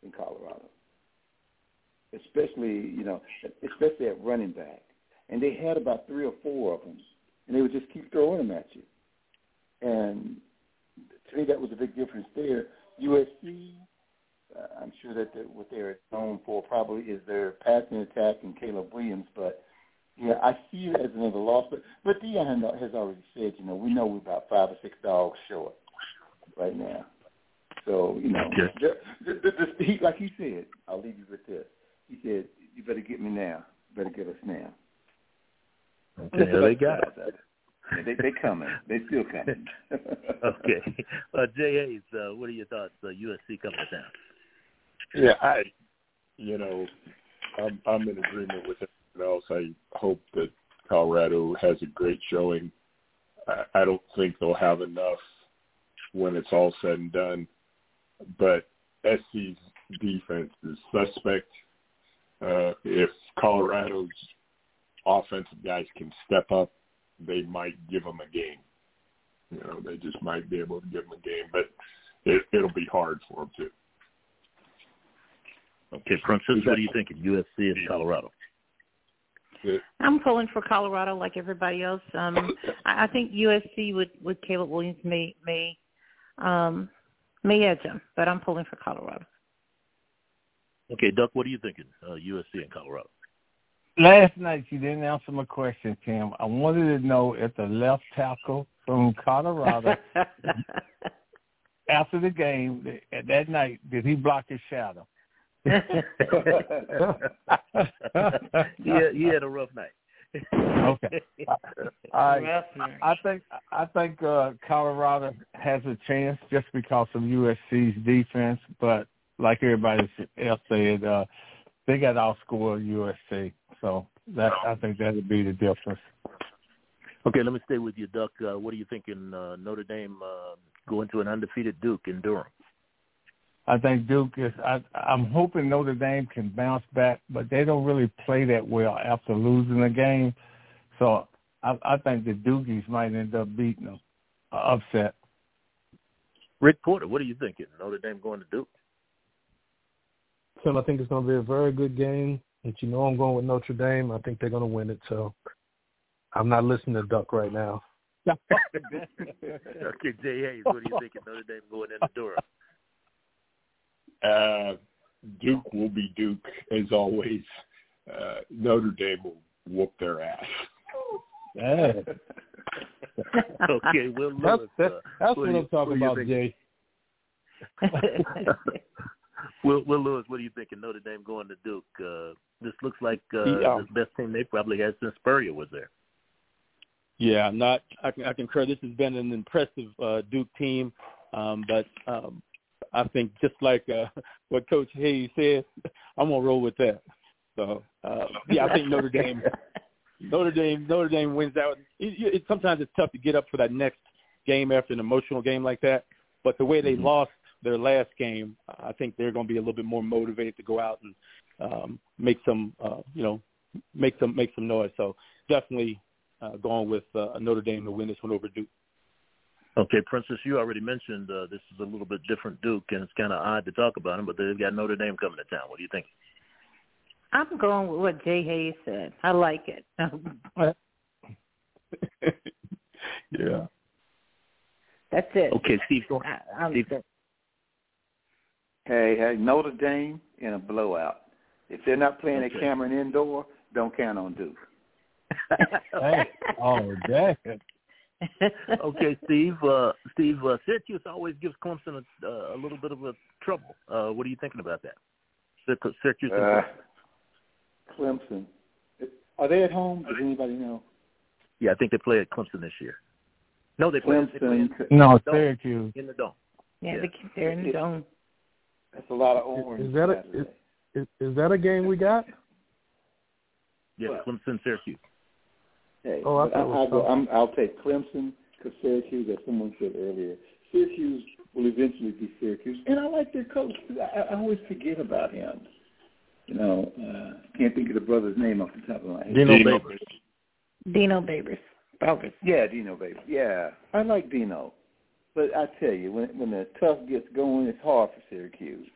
in Colorado, especially you know especially at running back and they had about three or four of them, and they would just keep throwing them at you. And to me, that was a big difference there. USC, uh, I'm sure that the, what they're known for probably is their passing attack and Caleb Williams, but yeah, I see it as another loss. But but Deion has already said, you know, we know we're about five or six dogs short right now. So you know, the, the, the, the, he, like he said, I'll leave you with this. He said, "You better get me now. You better get us now." Okay, they got it. They they coming. They still coming. okay, uh, Jay Hayes, uh, what are your thoughts? Uh, USC coming to town. Yeah, I, you know, I'm I'm in agreement with everyone else. I hope that Colorado has a great showing. I, I don't think they'll have enough when it's all said and done, but SC's defense is suspect. Uh, if Colorado's offensive guys can step up, they might give them a game. You know, they just might be able to give them a game, but it, it'll be hard for them too. Okay, Princess, what are you thinking? USC and Colorado. I'm pulling for Colorado like everybody else. Um, I, I think USC with with Caleb Williams may may um, may edge them, but I'm pulling for Colorado. Okay, Duck, what are you thinking? Uh, USC and Colorado last night you didn't answer my question, Tim. I wanted to know if the left tackle from Colorado after the game that night did he block his shadow? yeah, he had a rough night. okay. I, I think I think uh, Colorado has a chance just because of USC's defense, but like everybody else said, uh, they got outscored USC. So that I think that would be the difference. Okay, let me stay with you, Duck. Uh, what are you thinking? Uh, Notre Dame uh, going to an undefeated Duke in Durham. I think Duke is. I, I'm hoping Notre Dame can bounce back, but they don't really play that well after losing a game. So I, I think the Dukies might end up beating them, uh, upset. Rick Porter, what are you thinking? Notre Dame going to Duke? Tim, I think it's going to be a very good game. But you know I'm going with Notre Dame. I think they're going to win it. So I'm not listening to Duck right now. okay, Jay Hayes, what do you think of Notre Dame going into Durham? Uh, Duke will be Duke as always. Uh, Notre Dame will whoop their ass. Hey. okay, well, that's, that's, that's what, what I'm talking about, Jay. Will, Will Lewis, what are you thinking? Notre Dame going to Duke. Uh, this looks like uh, yeah. the best team they probably had since Spurrier was there. Yeah, not. I, I concur. This has been an impressive uh, Duke team, um, but um, I think just like uh, what Coach Hayes said, I'm gonna roll with that. So uh, yeah, I think Notre Dame, Notre Dame, Notre Dame wins out. It, it, sometimes it's tough to get up for that next game after an emotional game like that. But the way they mm-hmm. lost their last game, I think they're going to be a little bit more motivated to go out and um, make some, uh, you know, make some make some noise. So definitely uh, going with uh, Notre Dame to win this one over Duke. Okay, Princess, you already mentioned uh, this is a little bit different Duke, and it's kind of odd to talk about them, but they've got Notre Dame coming to town. What do you think? I'm going with what Jay Hayes said. I like it. yeah. That's it. Okay, Steve. Go ahead. I, Steve. Hey, hey, Notre Dame in a blowout. If they're not playing okay. at Cameron Indoor, don't count on Duke. hey, oh, dang. okay, Steve. Uh, Steve, uh, Syracuse always gives Clemson a, uh, a little bit of a trouble. Uh, what are you thinking about that? Syracuse. Uh, Clemson. Are they at home? Does anybody know? Yeah, I think they play at Clemson this year. No, they play, Clemson. They play in, no, Syracuse in the dome. Yeah, yeah. They, are in the dome. That's a lot of orange. Is that a is, is, is that a game we got? Yeah, what? Clemson, Syracuse. Hey, oh, I I, I'll, go, I'm, I'll take Clemson because Syracuse, as someone said earlier, Syracuse will eventually be Syracuse, and I like their coach. I, I always forget about him. You know, uh, can't think of the brother's name off the top of my head. Dino Babers. Dino Babers. Babers. Yeah, Dino Babers. Yeah, I like Dino, but I tell you, when when the tough gets going, it's hard for Syracuse.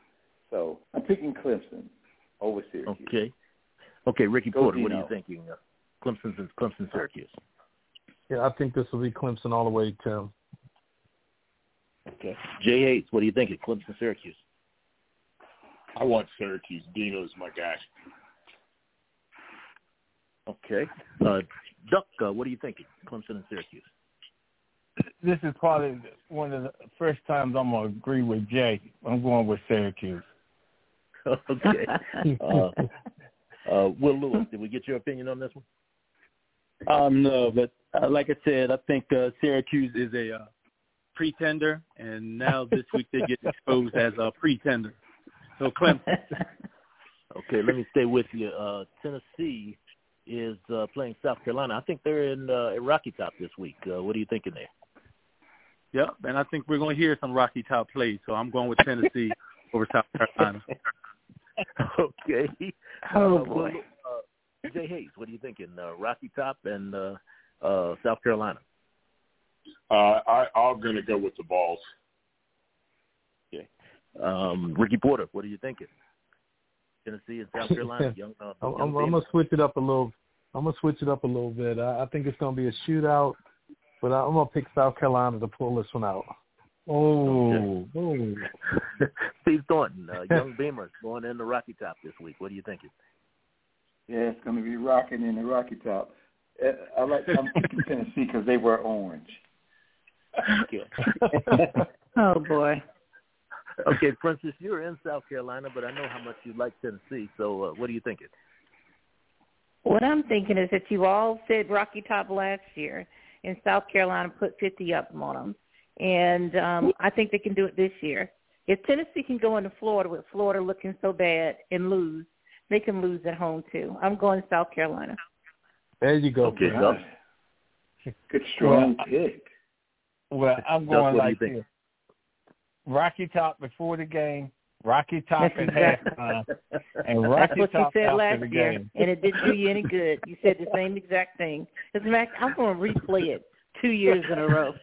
So I'm picking Clemson over Syracuse. Okay. Okay, Ricky Go Porter, Dino. what are you thinking? Uh, Clemson and Clemson Syracuse. Yeah, I think this will be Clemson all the way, Tim. Okay. Jay Hayes, what do you think of Clemson Syracuse? I want Syracuse. Dino's my guy. Okay. Uh, Duck, uh, what are you thinking? Clemson and Syracuse. This is probably one of the first times I'm gonna agree with Jay. I'm going with Syracuse. okay. uh, uh, Will Lewis, did we get your opinion on this one? Um, no, but uh, like I said, I think uh, Syracuse is a uh, pretender, and now this week they get exposed as a pretender. So Clemson. okay, let me stay with you. Uh, Tennessee is uh, playing South Carolina. I think they're in uh, Rocky Top this week. Uh, what are you thinking there? Yep, and I think we're going to hear some Rocky Top plays. So I'm going with Tennessee over South Carolina. okay. Oh uh, boy. Uh, Jay Hayes, what are you thinking? Uh, Rocky Top and uh, uh, South Carolina. Uh, I, I'm going to go with the Vols. Okay. Um, Ricky Porter, what are you thinking? Tennessee and South Carolina. Young, uh, I'm, I'm, I'm gonna switch it up a little. I'm gonna switch it up a little bit. I, I think it's gonna be a shootout, but I, I'm gonna pick South Carolina to pull this one out. Oh, oh. Steve Thornton, uh, young Beamer, going in the Rocky Top this week. What are you thinking? Yeah, it's going to be rocking in the Rocky Top. Uh, I like I'm picking Tennessee because they wear orange. Okay. oh boy. Okay, Princess, you're in South Carolina, but I know how much you like Tennessee. So, uh, what are you thinking? What I'm thinking is that you all said Rocky Top last year, and South Carolina put 50 up on them and um, I think they can do it this year. If Tennessee can go into Florida with Florida looking so bad and lose, they can lose at home too. I'm going to South Carolina. There you go. Okay, Good strong well, pick. Well, I'm going like this. Rocky Top before the game, Rocky Top at halftime, and Rocky That's what Top you said last year, game. and it didn't do you any good. You said the same exact thing. As a matter, I'm going to replay it two years in a row.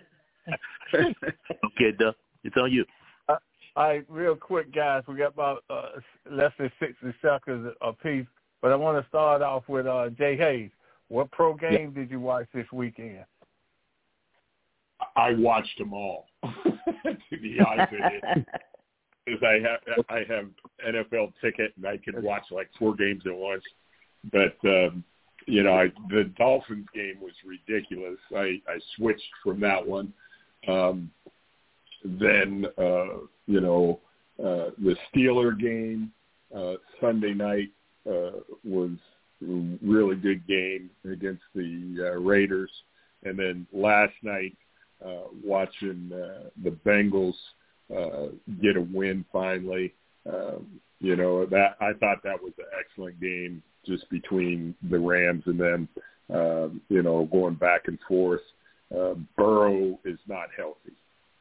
okay, Duck. It's on you. Uh, all right, real quick, guys. We got about uh, less than 60 seconds apiece, but I want to start off with uh, Jay Hayes. What pro game did you watch this weekend? I watched them all. to be honest with you, because I have I have NFL ticket and I can watch like four games at once. But um, you know, I, the Dolphins game was ridiculous. I I switched from that one um, then uh, you know uh, the Steeler game uh, Sunday night uh, was a really good game against the uh, Raiders. and then last night uh, watching uh, the Bengals uh, get a win finally. Um, you know that I thought that was an excellent game just between the Rams and them. Um, you know, going back and forth. Uh, Burrow is not healthy,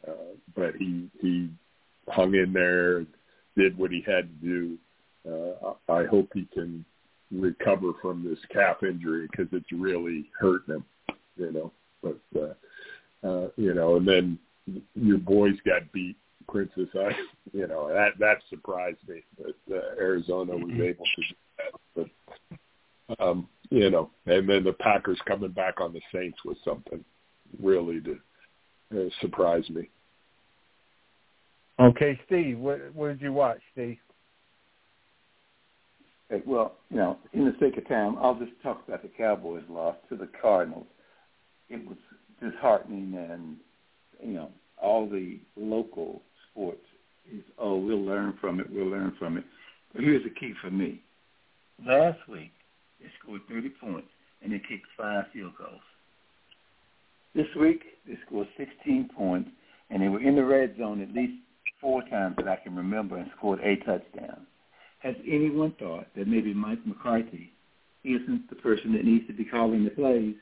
uh, but he he hung in there, did what he had to do. Uh, I hope he can recover from this calf injury because it's really hurting him. You know, but uh, uh, you know, and then your boys got beat Princess. I, you know, that that surprised me that uh, Arizona was mm-hmm. able to do that. But um, you know, and then the Packers coming back on the Saints was something really to uh, surprise me. Okay, Steve, what what did you watch, Steve? Well, you know, in the sake of time, I'll just talk about the Cowboys' loss to the Cardinals. It was disheartening, and you know, all the local sports is, oh, we'll learn from it, we'll learn from it. But here's the key for me. Last week, they scored 30 points, and they kicked five field goals. This week, they scored 16 points, and they were in the red zone at least four times that I can remember and scored a touchdown. Has anyone thought that maybe Mike McCarthy isn't the person that needs to be calling the plays?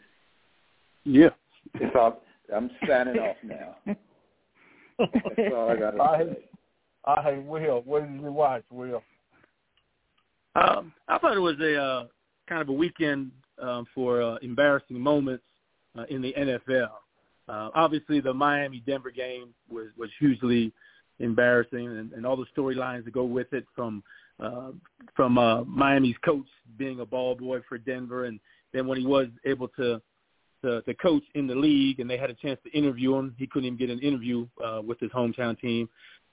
Yeah. I'm signing off now. That's all I got to say. All right, Will, what did you watch, Will? Um, I thought it was a uh, kind of a weekend um, for uh, embarrassing moments uh, in the NFL. Uh, obviously, the Miami-Denver game was was hugely embarrassing, and, and all the storylines that go with it from uh, from uh, Miami's coach being a ball boy for Denver, and then when he was able to, to to coach in the league, and they had a chance to interview him, he couldn't even get an interview uh, with his hometown team.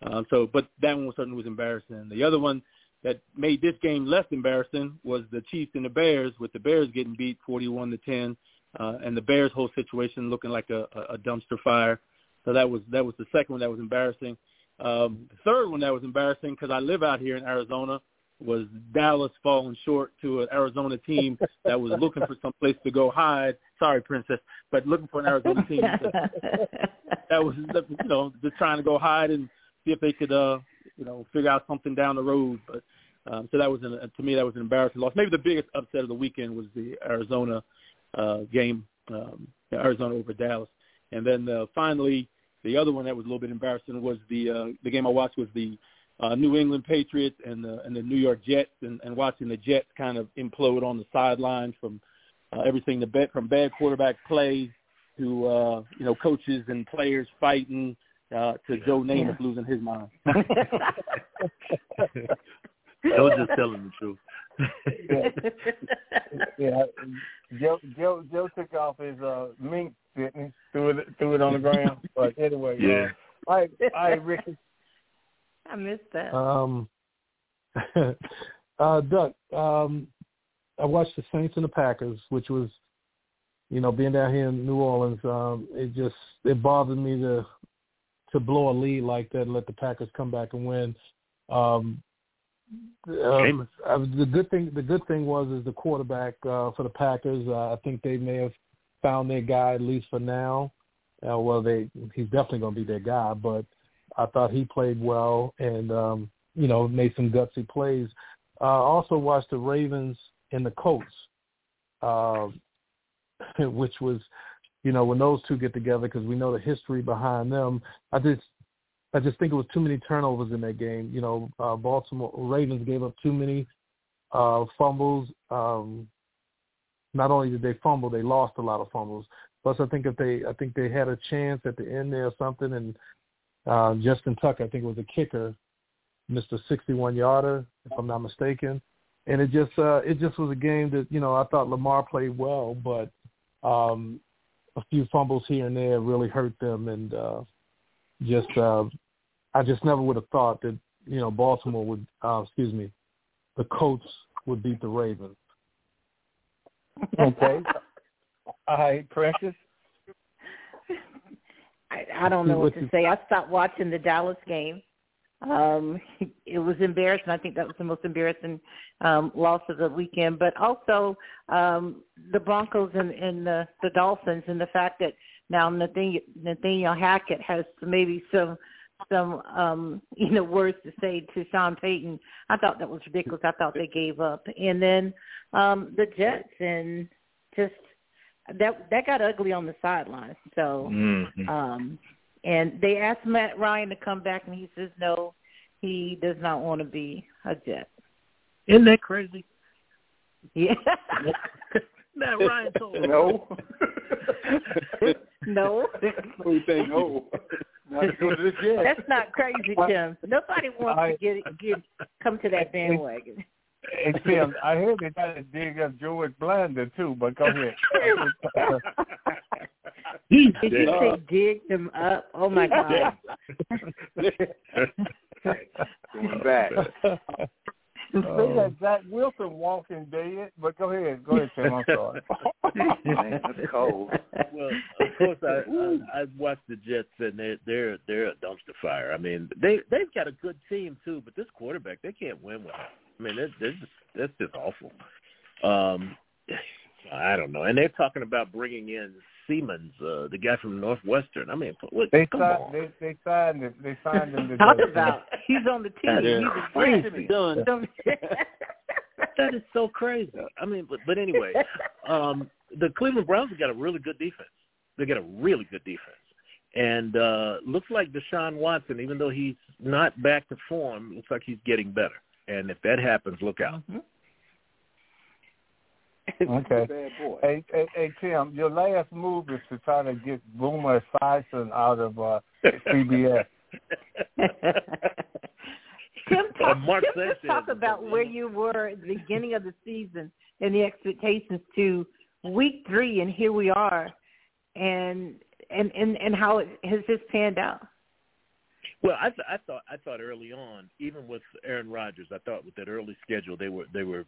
Uh, so, but that one certainly was embarrassing. The other one that made this game less embarrassing was the Chiefs and the Bears, with the Bears getting beat 41 to 10, uh, and the Bears' whole situation looking like a, a dumpster fire. So that was that was the second one that was embarrassing. Um, the third one that was embarrassing because I live out here in Arizona was Dallas falling short to an Arizona team that was looking for some place to go hide. Sorry, Princess, but looking for an Arizona team that was you know just trying to go hide and see if they could uh you know figure out something down the road. But um, so that was an, to me that was an embarrassing loss. Maybe the biggest upset of the weekend was the Arizona uh, game, um, Arizona over Dallas, and then uh, finally the other one that was a little bit embarrassing was the uh, the game I watched was the uh, New England Patriots and the and the New York Jets, and, and watching the Jets kind of implode on the sidelines from uh, everything the bet from bad quarterback play to uh, you know coaches and players fighting uh, to Joe Namath yeah. losing his mind. I was just telling the truth. yeah. yeah, Joe Joe Joe took off his uh mink fitness, threw it threw it on the ground. But anyway, yeah. Uh, all right, all right, Ricky. I missed that. Um, uh, Doug, um, I watched the Saints and the Packers, which was, you know, being down here in New Orleans. Um, it just it bothered me to to blow a lead like that and let the Packers come back and win. Um, uh, the good thing the good thing was is the quarterback uh, for the Packers. Uh, I think they may have found their guy at least for now. Uh, well, they he's definitely going to be their guy, but I thought he played well and um, you know made some gutsy plays. Uh, also watched the Ravens and the Colts, uh, which was you know when those two get together because we know the history behind them. I just I just think it was too many turnovers in that game. You know, uh, Baltimore Ravens gave up too many uh, fumbles. Um, not only did they fumble, they lost a lot of fumbles. Plus, I think if they, I think they had a chance at the end there or something, and uh, Justin Tucker, I think it was a kicker, missed a 61 yarder, if I'm not mistaken. And it just, uh, it just was a game that you know I thought Lamar played well, but um, a few fumbles here and there really hurt them, and uh, just, uh, I just never would have thought that you know Baltimore would, uh, excuse me, the Colts would beat the Ravens. Okay. All right, Precious. I, I don't know what to say. I stopped watching the Dallas game. Um, it was embarrassing. I think that was the most embarrassing um, loss of the weekend. But also um, the Broncos and, and the, the Dolphins, and the fact that now Nathaniel, Nathaniel Hackett has maybe some some um you know words to say to Sean Payton. I thought that was ridiculous. I thought they gave up. And then um the Jets and just that that got ugly on the sideline. So mm-hmm. um and they asked Matt Ryan to come back and he says no, he does not want to be a Jet. Isn't that crazy? Yeah. Matt Ryan told no. no. What do you think? No. Not That's not crazy, Tim. Nobody wants I, to get get come to that bandwagon. Hey Tim, I heard they tried to dig up George Blanda too, but go ahead. Did you say dig him up? Oh my god. Going back. They had Zach Wilson walking dead, but go ahead, go ahead, Tim. I'm sorry. That's cold. Well, of course, I, I I watched the Jets, and they're they're they're a dumpster fire. I mean, they they've got a good team too, but this quarterback, they can't win with him. I mean, that's that's just that's just awful. Um, I don't know, and they're talking about bringing in Siemian, uh, the guy from Northwestern. I mean, what, they come signed, on. They, they signed him. They signed him. Talk about he's on the team. He's a crazy. Done. that is so crazy. I mean, but but anyway, um, the Cleveland Browns have got a really good defense. They got a really good defense, and uh, looks like Deshaun Watson, even though he's not back to form, looks like he's getting better. And if that happens, look out. Mm-hmm. Okay. Hey, hey, hey, Tim, your last move is to try to get Boomer Esiason out of uh, CBS. Tim, talk, Tim just talk about where you were at the beginning of the season and the expectations to week three, and here we are, and and and, and how it has just panned out. Well, I, th- I thought I thought early on, even with Aaron Rodgers, I thought with that early schedule they were they were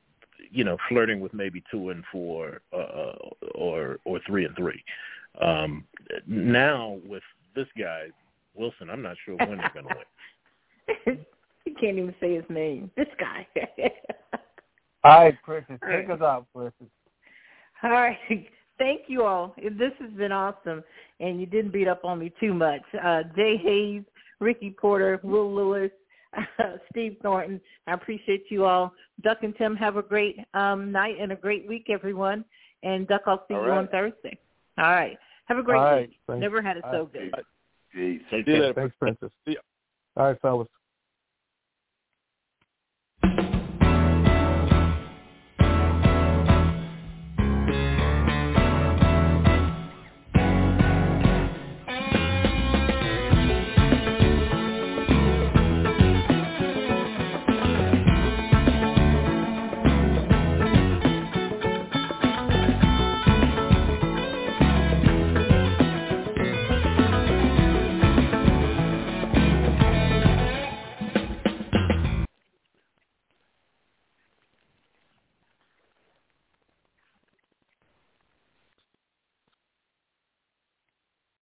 you know, flirting with maybe two and four uh, or or three and three. Um, now with this guy Wilson, I'm not sure when he's going to win. you can't even say his name. This guy. all right, Precious, take us out, Precious. All right. Thank you all. This has been awesome, and you didn't beat up on me too much. Uh, Jay Hayes, Ricky Porter, Will Lewis, Steve Thornton. I appreciate you all. Duck and Tim, have a great um, night and a great week, everyone. And Duck, I'll see all you right. on Thursday. All right. Have a great all week. Right. Never had it so good. Peace. See you later. Thanks, Princess. All right, fellas.